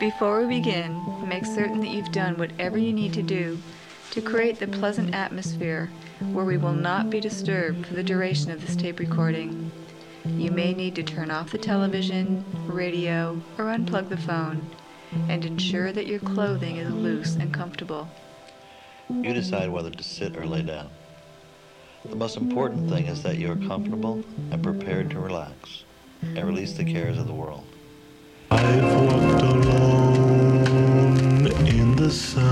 Before we begin, make certain that you've done whatever you need to do to create the pleasant atmosphere where we will not be disturbed for the duration of this tape recording. You may need to turn off the television, radio, or unplug the phone, and ensure that your clothing is loose and comfortable. You decide whether to sit or lay down. The most important thing is that you are comfortable and prepared to relax and release the cares of the world. I've walked alone in the sun.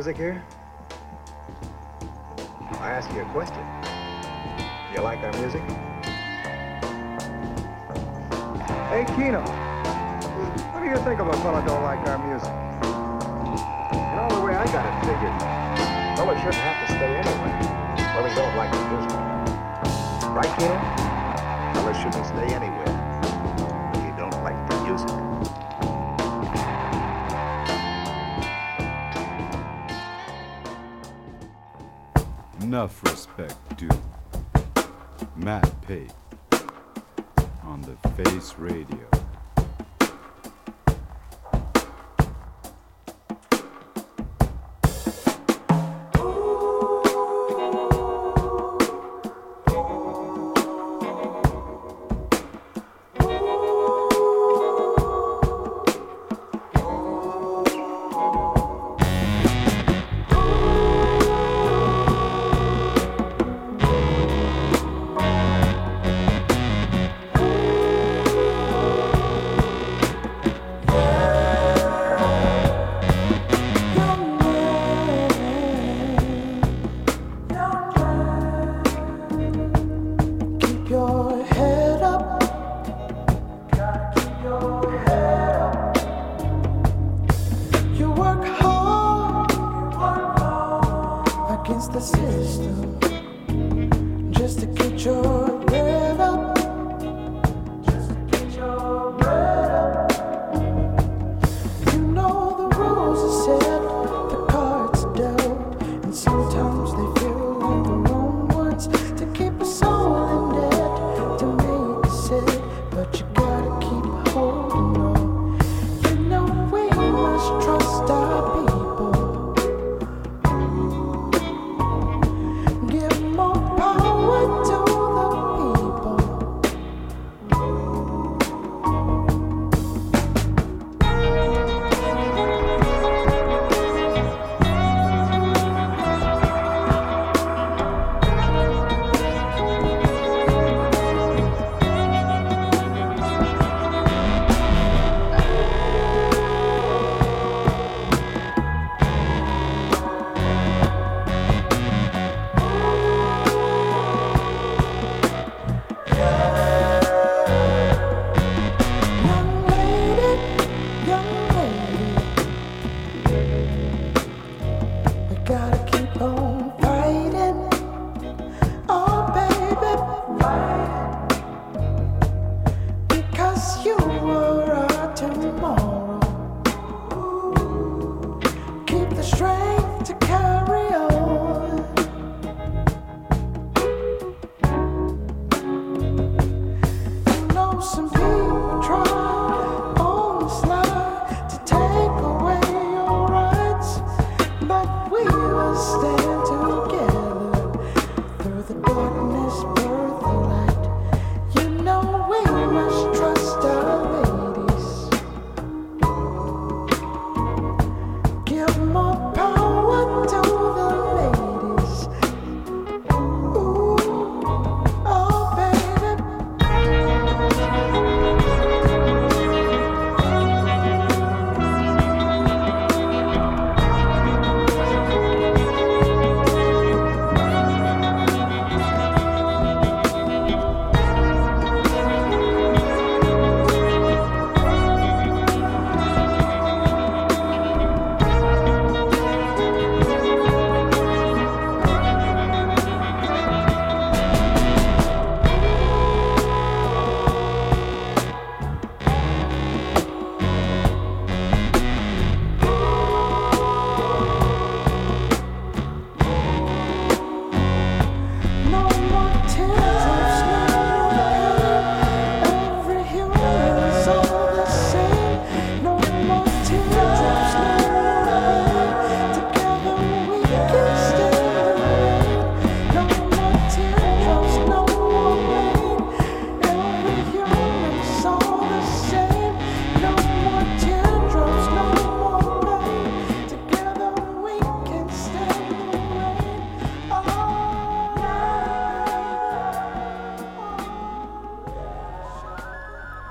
Music here?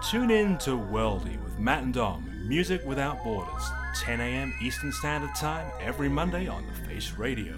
Tune in to Worldy with Matt and Dom, Music Without Borders, 10 a.m. Eastern Standard Time every Monday on The Face Radio.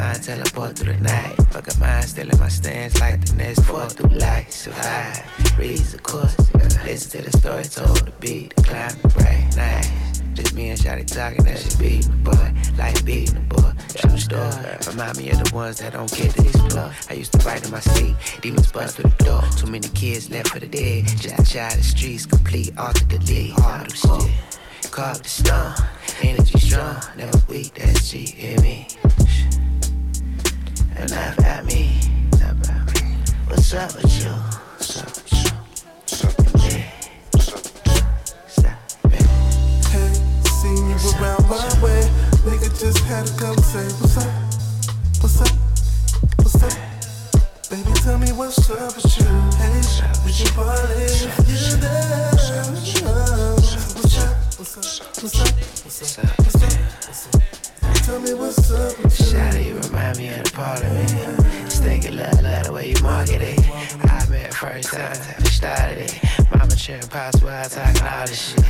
Mind teleport through the night. Fuck a mind still in my stance like the next four through life. Survive, reads the course. Listen to the story told, the beat, the climb, the bright night. Just me and Shotty talking, that shit beating the boy. Like beating the boy. True story. Remind me of the ones that don't get to explore. I used to write in my sleep, demons bust through the door. Too many kids left for the dead. Just a child the streets, complete, alter the lead. Hard to shit. Carve the stone, energy strong, never weak, that's G, hear me? And not about me. What's up with you? With you? With? Hey, seen you around my way. Nigga just had a conversation. What's up? What's up? What's up? Baby, tell me what's up with you. Hey, we can party if you're there. What's up? What's up? What's up? What's up? What's up? What's up? Tell me what's up. Shawty, you remind me of the parliament. Stinking love, love the way you market it. I met first time, we started it. Mama cheering possible, I talking all this shit.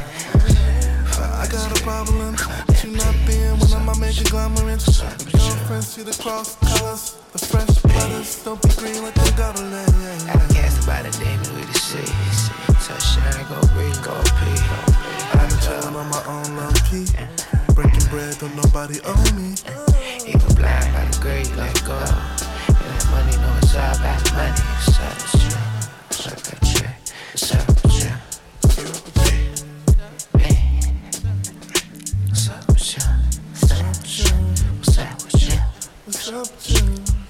I got a problem with you not being one of my major conglomerates. Girlfriends see the cross colors, the fresh brothers. Don't be green like they got a leg. Outcast by the demon with the seas. Sunshine, go breathe, go pee. I'm chillin' on my own low key. Bread, don't nobody owe me. Even blind by the great, let go. And that money, know it's all about the money. What's up with you? What's up with you? What's up with? What's up? What's up? What's up? What's up with you?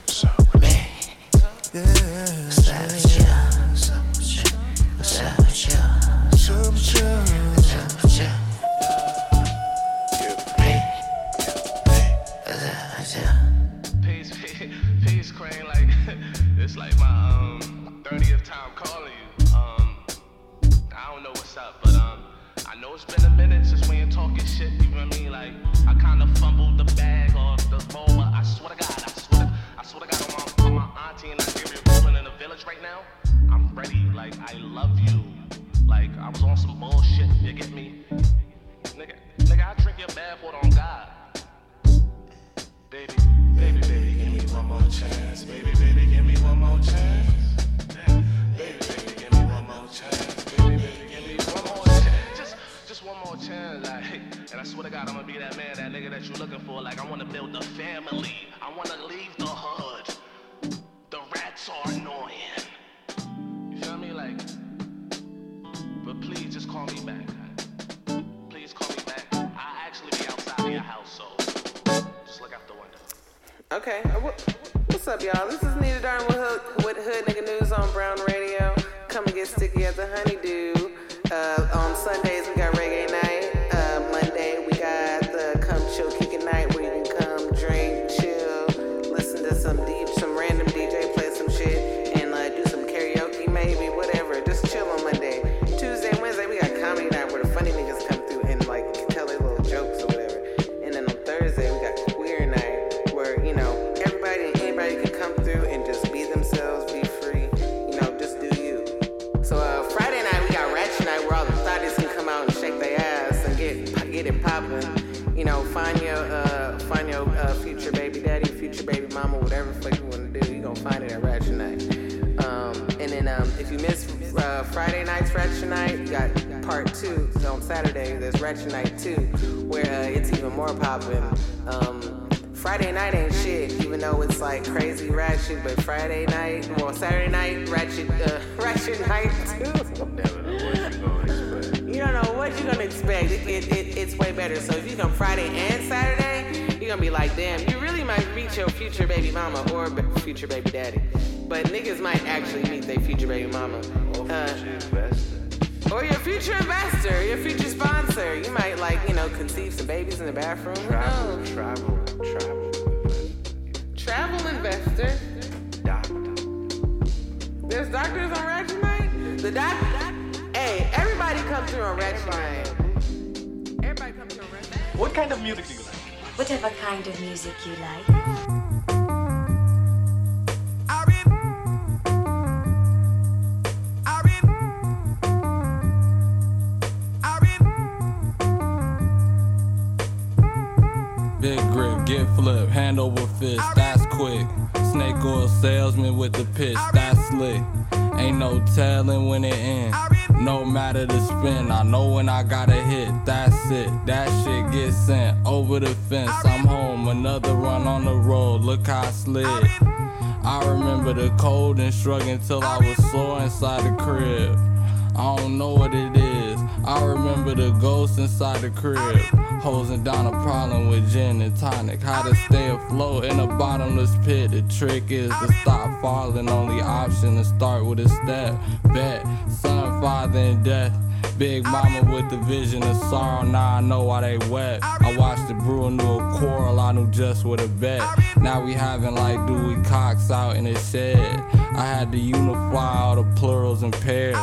What's up with me? Yeah. What's up with you? What's up with you? What's up with you? Miss uh, Friday night's Ratchet Night, got part two on Saturday. There's Ratchet Night two, where uh, it's even more popping. Um, Friday night ain't shit, even though it's like crazy ratchet. But Friday night, well, Saturday night, ratchet, uh, ratchet night too. You don't know what you're gonna expect. It, it, it, it's way better. So if you come Friday and Saturday, you're gonna be like, damn, you really might meet your future baby mama or future baby daddy. But niggas might actually meet their future baby mama. Uh, or your future investor, your future sponsor. You might like, you know, conceive some babies in the bathroom. Who knows? travel, travel. Travel investor. Doctor. There's doctors on Ratchet Night? The doc. Hey, everybody comes through on Ratchet Night. Everybody come through on Ratchet Night. What kind of music do you like? whatever kind of music you like. Fist, that's quick. Snake oil salesman with the pitch, that's slick. Ain't no telling when it ends. No matter the spin, I know when I gotta hit, that's it. That shit gets sent over the fence. I'm home, another run on the road, look how I slid. I remember the cold and shrugging till I was sore inside the crib. I don't know what it is. I remember the ghost inside the crib. Hosing down a problem with gin and tonic. How to stay afloat in a bottomless pit. The trick is to stop falling. Only option to start with a step. Bet, son, father, and death. Big mama with the vision of sorrow, now I know why they wet. I watched the brew a new quarrel, I knew just what to bet. Now we having like Dewey Cox out in the shed. I had to unify all the plurals and pairs.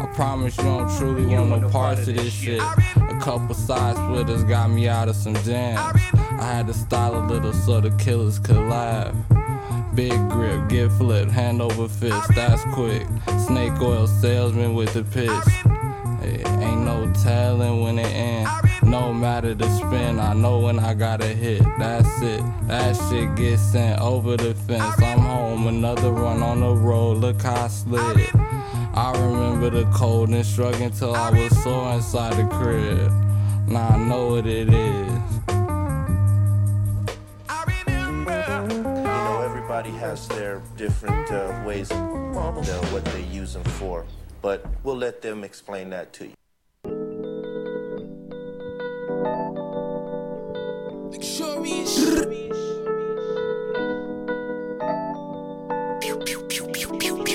I promise you don't truly want no parts of this shit. A couple side splitters got me out of some jams. I had to style a little so the killers could laugh. Big grip, get flipped, hand over fist, that's quick. Snake oil salesman with the pitch. Ain't no telling when it ends. No matter the spin, I know when I gotta hit. That's it. That shit gets sent over the fence. I'm home, another run on the road. Look how I slid. I remember the cold and struggling till I was sore inside the crib. Now I know what it is. You know, everybody has their different uh, ways of you know, what they use them for, but we'll let them explain that to you.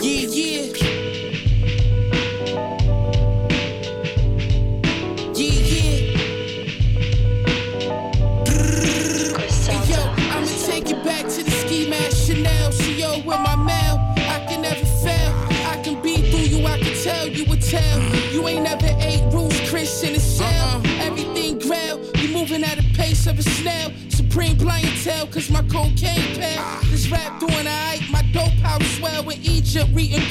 Yeah, yeah. Yeah, tell you a tale. You ain't never ate Bruce Chris in a uh-uh. cell. Everything grail. You moving at a pace of a snail. Supreme clientele, cause my cocaine pal. This rap doing alright. My dope house swell in Egypt. Reading.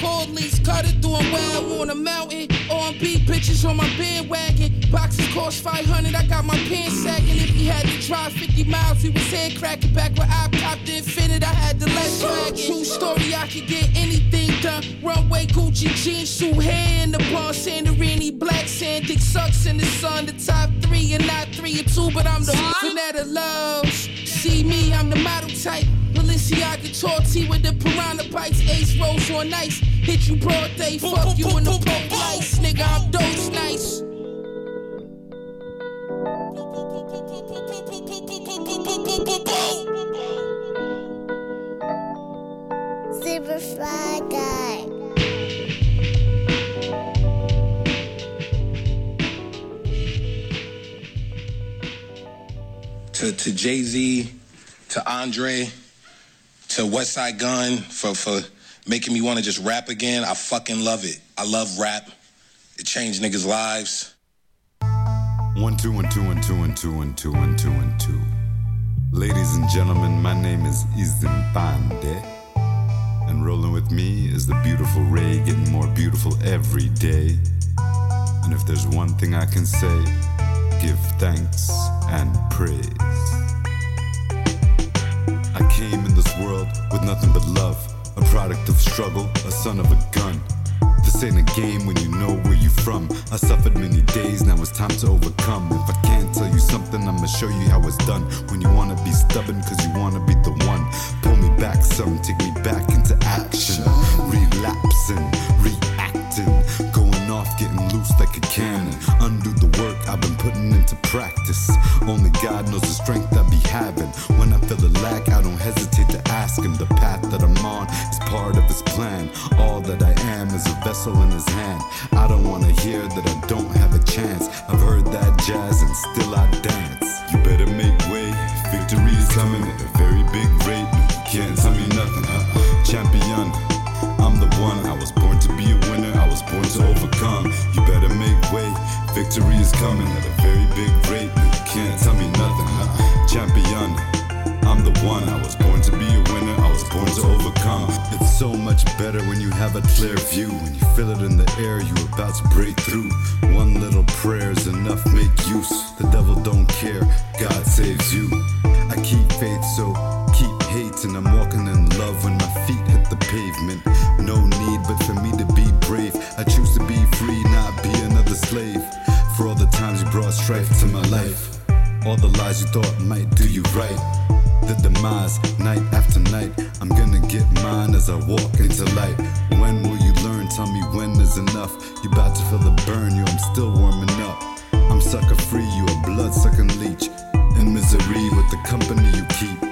Cut it doing well on a mountain. On beat bitches on my bandwagon. Boxes cost 500. I got my pants sagging. If he had to drive 50 miles, we was head cracking. Back when I popped Infinite, I had the last wagon. True story, I could get anything done. Runway, Gucci, jeans, suit, hair in the bar. Santorini, black sand, dick sucks in the sun. The top three and not three or two, but I'm the Vanetta loves. See me, I'm the model type. Balenciaga Torty with the piranha bites. Ace rolls on ice. Hit you broad day, fuck you in the pole lights. Nigga, I'm dose nice. Super Fly Guy. To, to Jay Z, to Andre, to Westside Gunn for, for making me want to just rap again. I fucking love it. I love rap. It changed niggas' lives. One, two, and two, and two, and two, and two, and two, and two. Ladies and gentlemen, my name is IzMpande. And rolling with me is the beautiful Ray, getting more beautiful every day. And if there's one thing I can say, give thanks and praise. I came in this world with nothing but love, a product of struggle, a son of a gun. This ain't a game when you know where you from. I suffered many days, now it's time to overcome. If I can't tell you something, I'ma show you how it's done. When you wanna be stubborn, cause you wanna be the one. Pull me back some, take me back into action. Relapsing, reacting, going off, getting loose like a cannon. Putting into practice. Only God knows the strength I be having. When I feel a lack, I don't hesitate to ask Him. The path that I'm on is part of His plan. All that I am is a vessel in His hand. I don't wanna hear that I don't have a chance. I've heard that jazz and still I dance. You better make way. Victory is coming at a very big rate. You can't tell me nothing. Uh, champion. I'm the one. I was born to be a winner. I was born to overcome. Victory is coming at a very big rate. You can't tell me nothing. Huh? champion. I'm the one. I was born to be a winner. I was born to overcome. It's so much better when you have a clear view. When you feel it in the air, you're about to break through. One little prayer's enough. Make use. The devil don't care. God saves you. I keep faith, so keep hate. And I'm walking in love when my feet hit the pavement. To my life. All the lies you thought might do you right. The demise, night after night. I'm gonna get mine as I walk into light. When will you learn? Tell me when is enough. You about to feel the burn, you, I'm still warming up. I'm sucker free, you a blood sucking leech. In misery with the company you keep.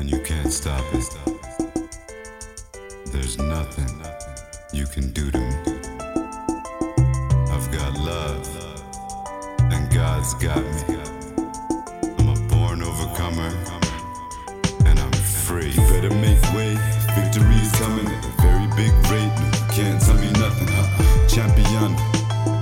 And you can't stop it. There's nothing you can do to me. I've got love, and God's got me. I'm a born overcomer, and I'm free. You better make way. Victory is coming at a very big rate. No, you can't tell me nothing. huh? Champion.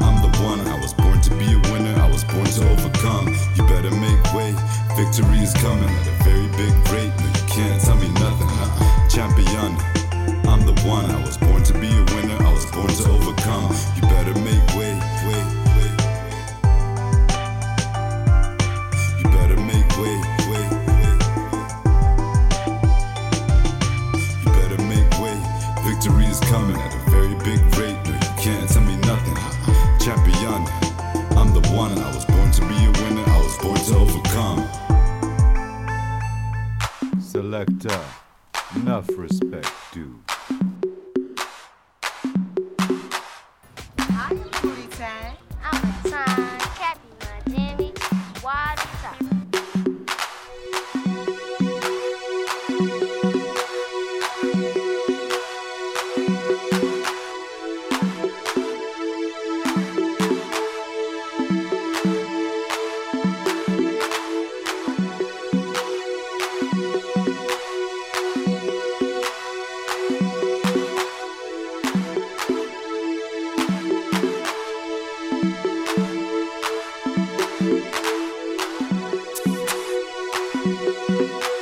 I'm the one. I was born to be a winner. I was born to overcome. You better make way. Victory is coming at a very big rate. Can't tell me nothing. huh? Champion. I'm the one. I was born to be a winner. I was born to overcome. Selector, uh, enough respect, dude. Música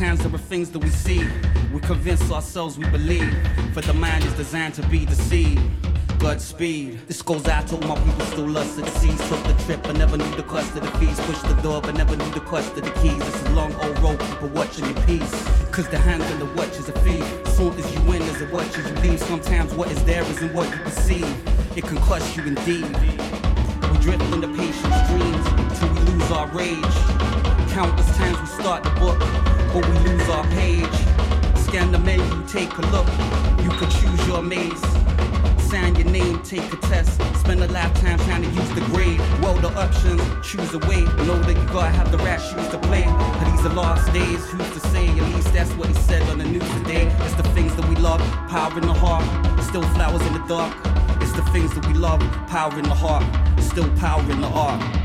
Sometimes there are things that we see. We convince ourselves we believe. For the mind is designed to be deceived. Godspeed. This goes out to all my people still lost at seas. Took the trip, but never knew the cost of the fees. Pushed the door, but never knew the cost of the keys. This is a long old road, people watching your peace. Cause the hand on the watch is a fee. Soon as you win, as it watches you leave. Sometimes what is there isn't what you perceive. It can cost you indeed. We drift in the patient's dreams till we lose our rage. Countless times we start the book, but we lose our page. Scan the menu, take a look. You could choose your maze. Sign your name, take a test. Spend a lifetime trying to use the grade. Well, the options, choose a way. Know that you gotta have the right shoes to play. But these are lost days, who's to say? At least that's what he said on the news today. It's the things that we love, power in the heart. Still flowers in the dark. It's the things that we love, power in the heart. Still power in the art.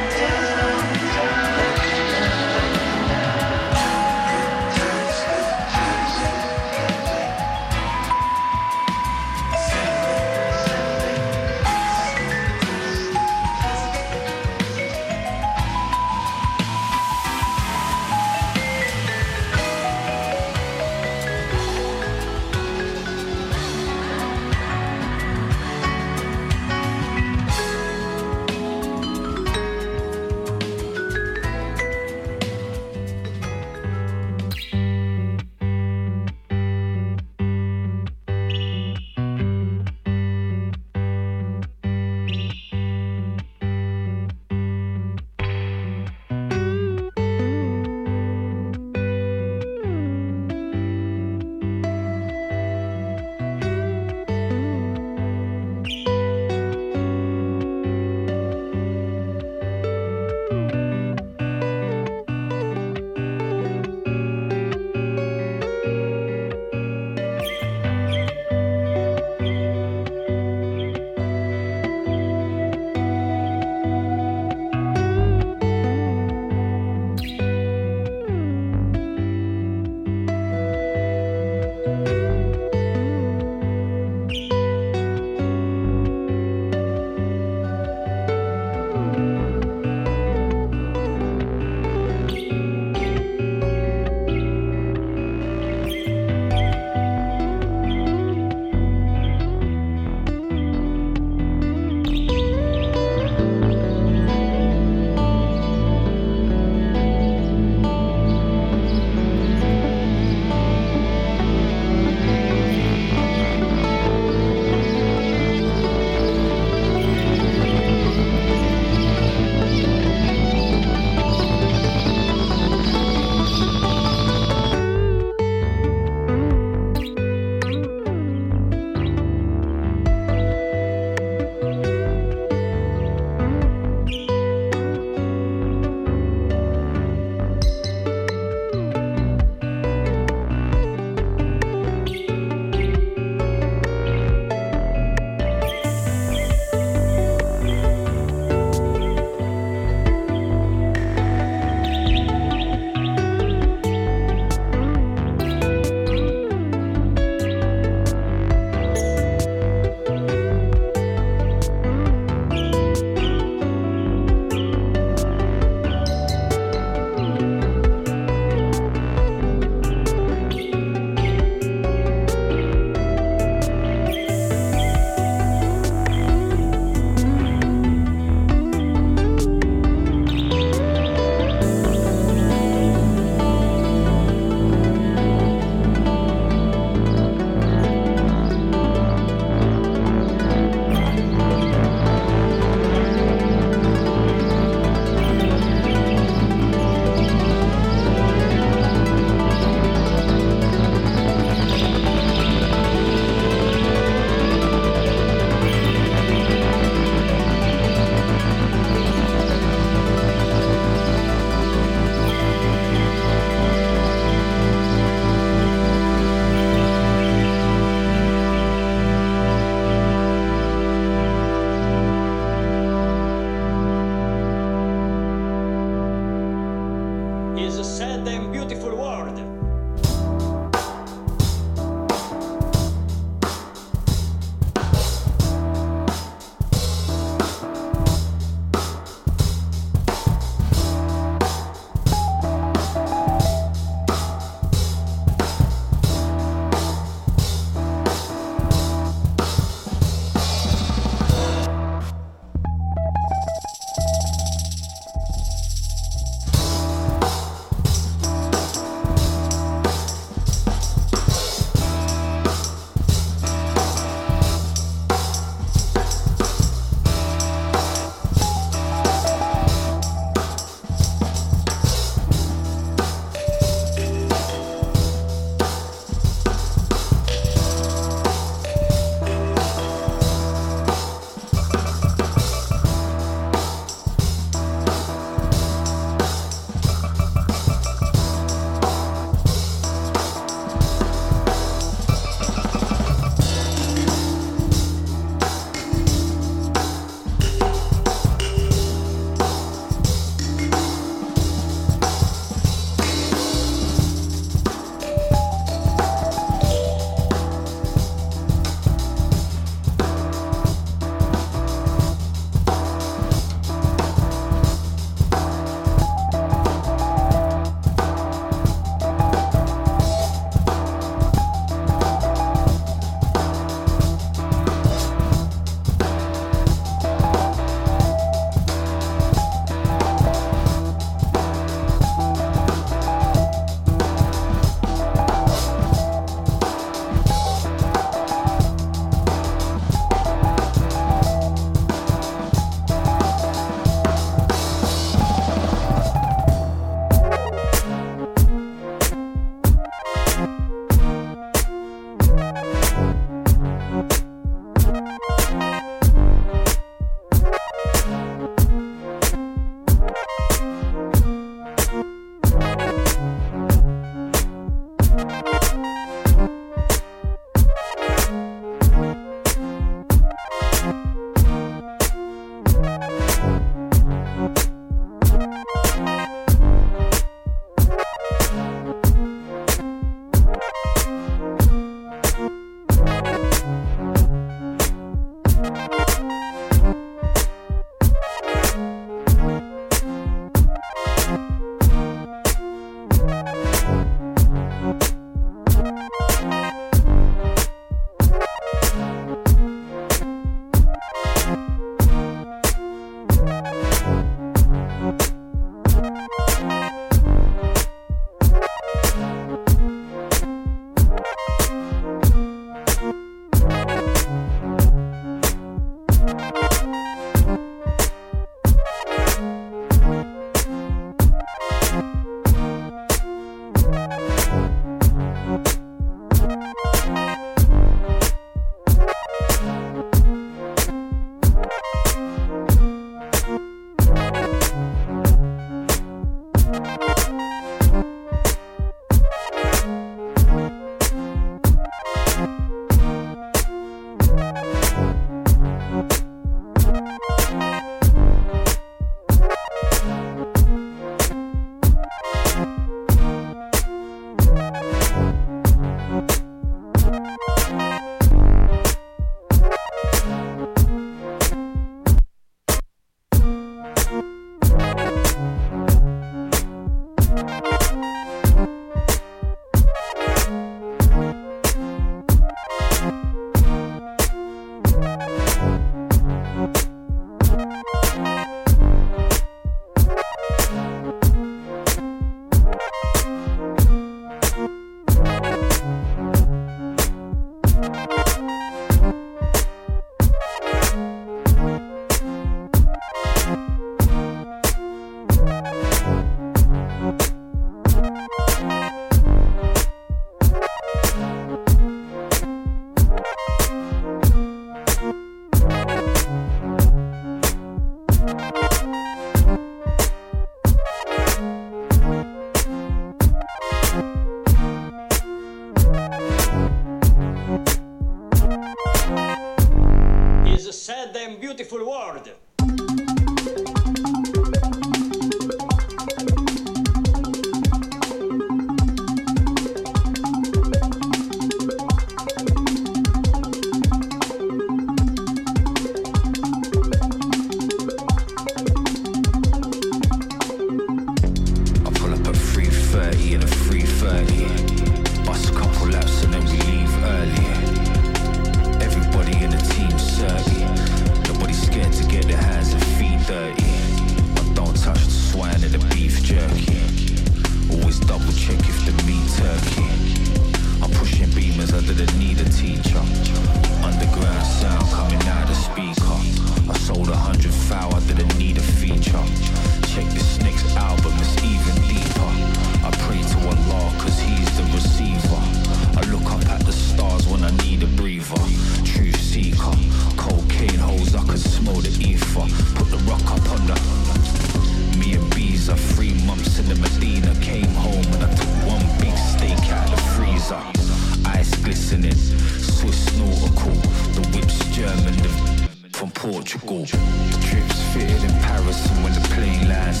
Portugal. Trips fitted in Paris, and when the plane lands,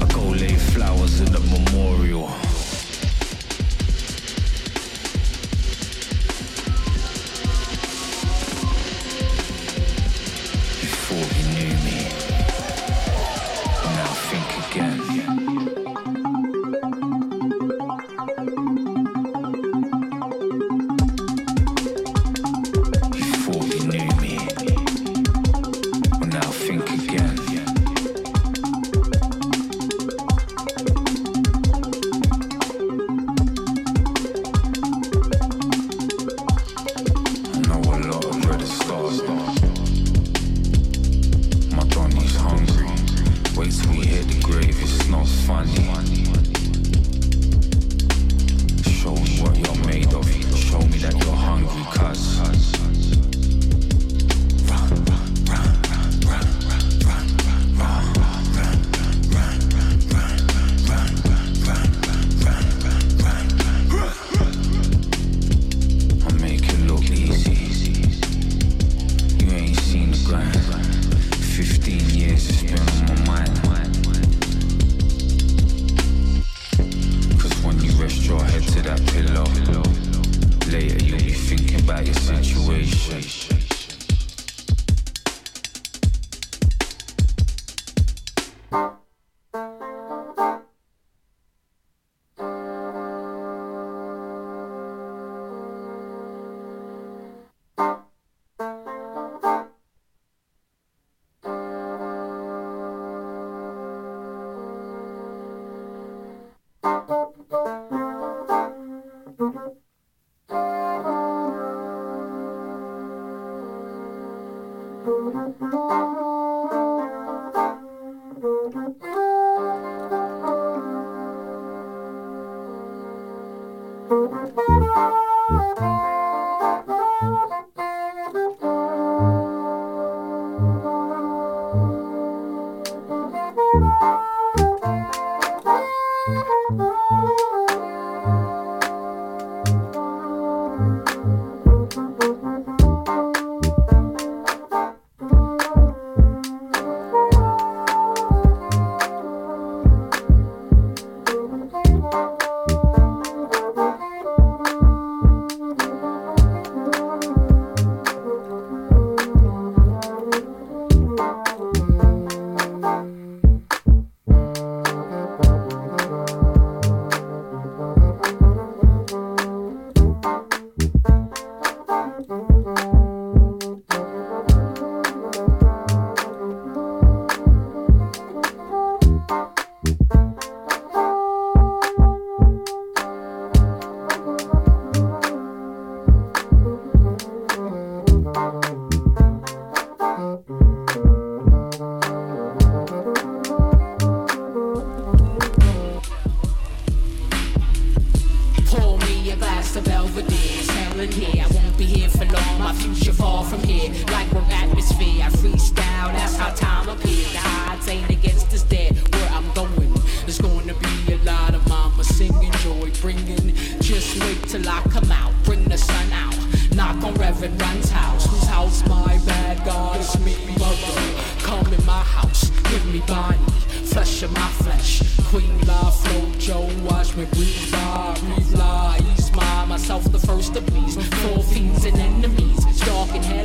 I go lay flowers in the memorial. Música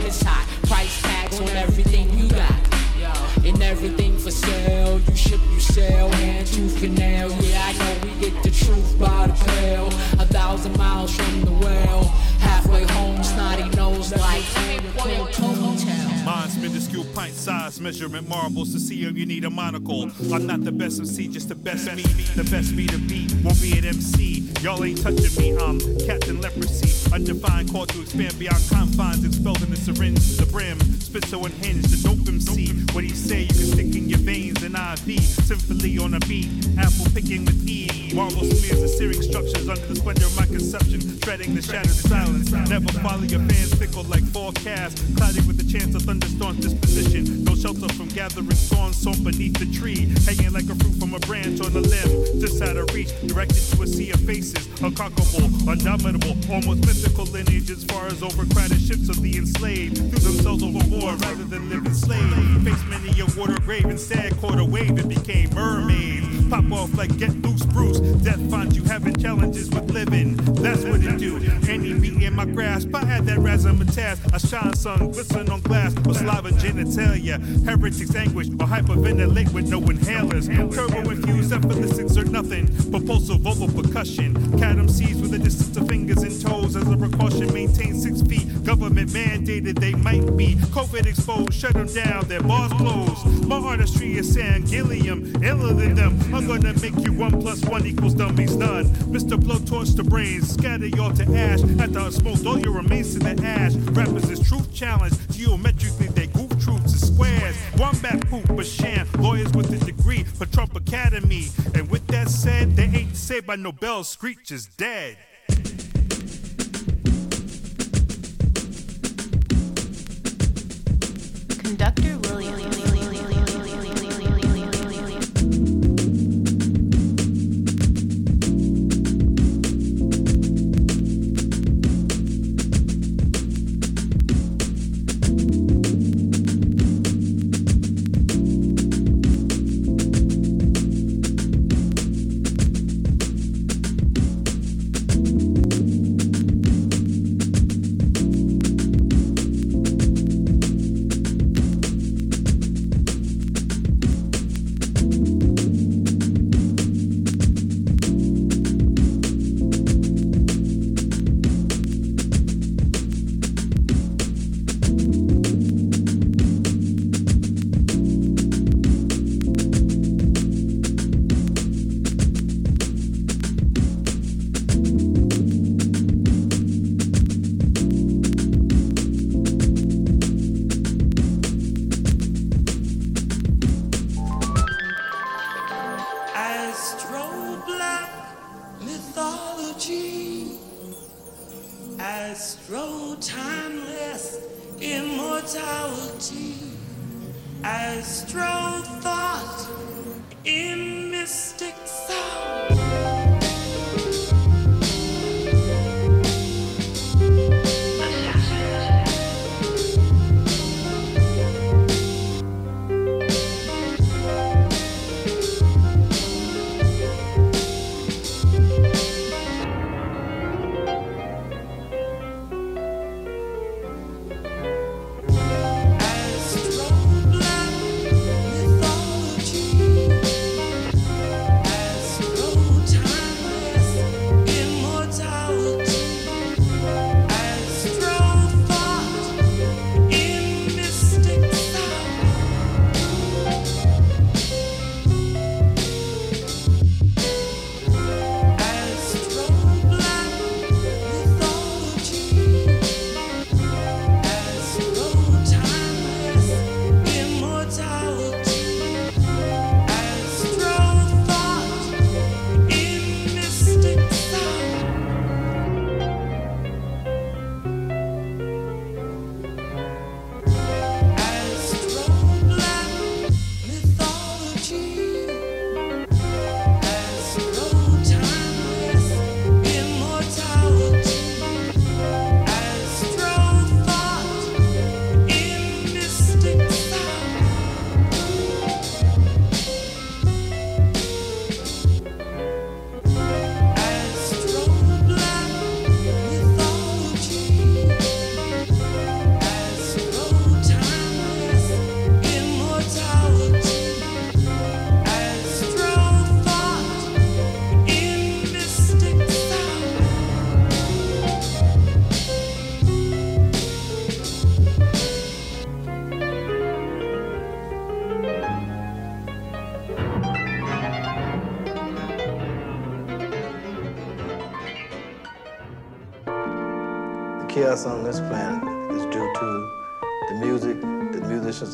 and is hot. Price tags on everything you got. And everything for sale, you ship, you sell, hand tooth canal. Yeah, I know we get the truth by the pail. A thousand miles from the well, halfway home, snotty nose like Mine's minuscule pint size measurement marbles to see you you need a monocle. I'm not the best MC, just the best me. The best me to beat won't be an MC. Y'all ain't touching me, I'm Captain Leprosy. Undefined call to expand beyond confines, expelled in the syringe the brim. Spit so unhinged, the dope MC. What he say, you can stick in your veins and IV. Symphony on a beat, apple picking with E. Marble smears the searing structures under the splendor of my conception. Treading the shattered silence. Never follow your fans fickle like forecast. Clouded with the chance of thunderstorm disposition. No Shelter from gathering storms sown beneath the tree. Hanging like a fruit from a branch on a limb. Just out of reach, directed to a sea of faces. Unconquerable, undomitable, almost mythical lineage as far as overcrowded ships of the enslaved. Threw themselves overboard rather than live enslaved. Faced many a water grave, instead caught a wave and became mermaids. Pop off like get loose, Bruce. Death finds you having challenges with living. That's what it do. Any beat in my grasp, I had that razzmatazz. I shine sun, glisten on glass, or saliva genitalia. Heretics anguish, or hyperventilate with no inhalers. Turbo infused effortless or nothing. Propulsive vocal percussion. Cadam seeds with a distance of fingers and toes as a precaution. Maintain six feet. Government mandated they might be. COVID exposed, shut them down, their bars closed. My artistry is Sam Gilliam, iller than them. I'm gonna make you one plus one equals dummies none. Mr. Blowtorch the brains, scatter y'all to ash. After I smoked all your remains to the ash. Rappers is truth challenge. Geometrically, they goof truths and squares. One back poop, but sham. Lawyers with a degree for Trump Academy. And with that said, they ain't saved by Nobel. Screech is dead. Conductor Williams.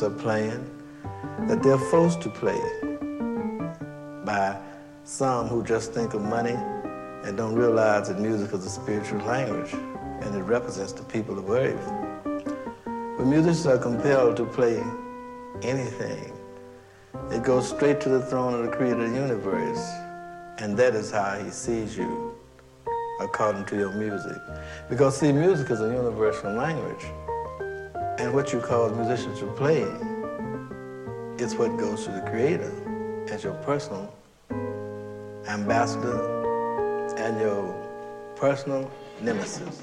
Are playing, that they're forced to play by some who just think of money and don't realize that music is a spiritual language and it represents the people of earth. When musicians are compelled to play anything. It goes straight to the throne of the creator of the universe. And that is how he sees you, according to your music. Because see, music is a universal language. And what you call musicians to play is what goes to the creator as your personal ambassador and your personal nemesis.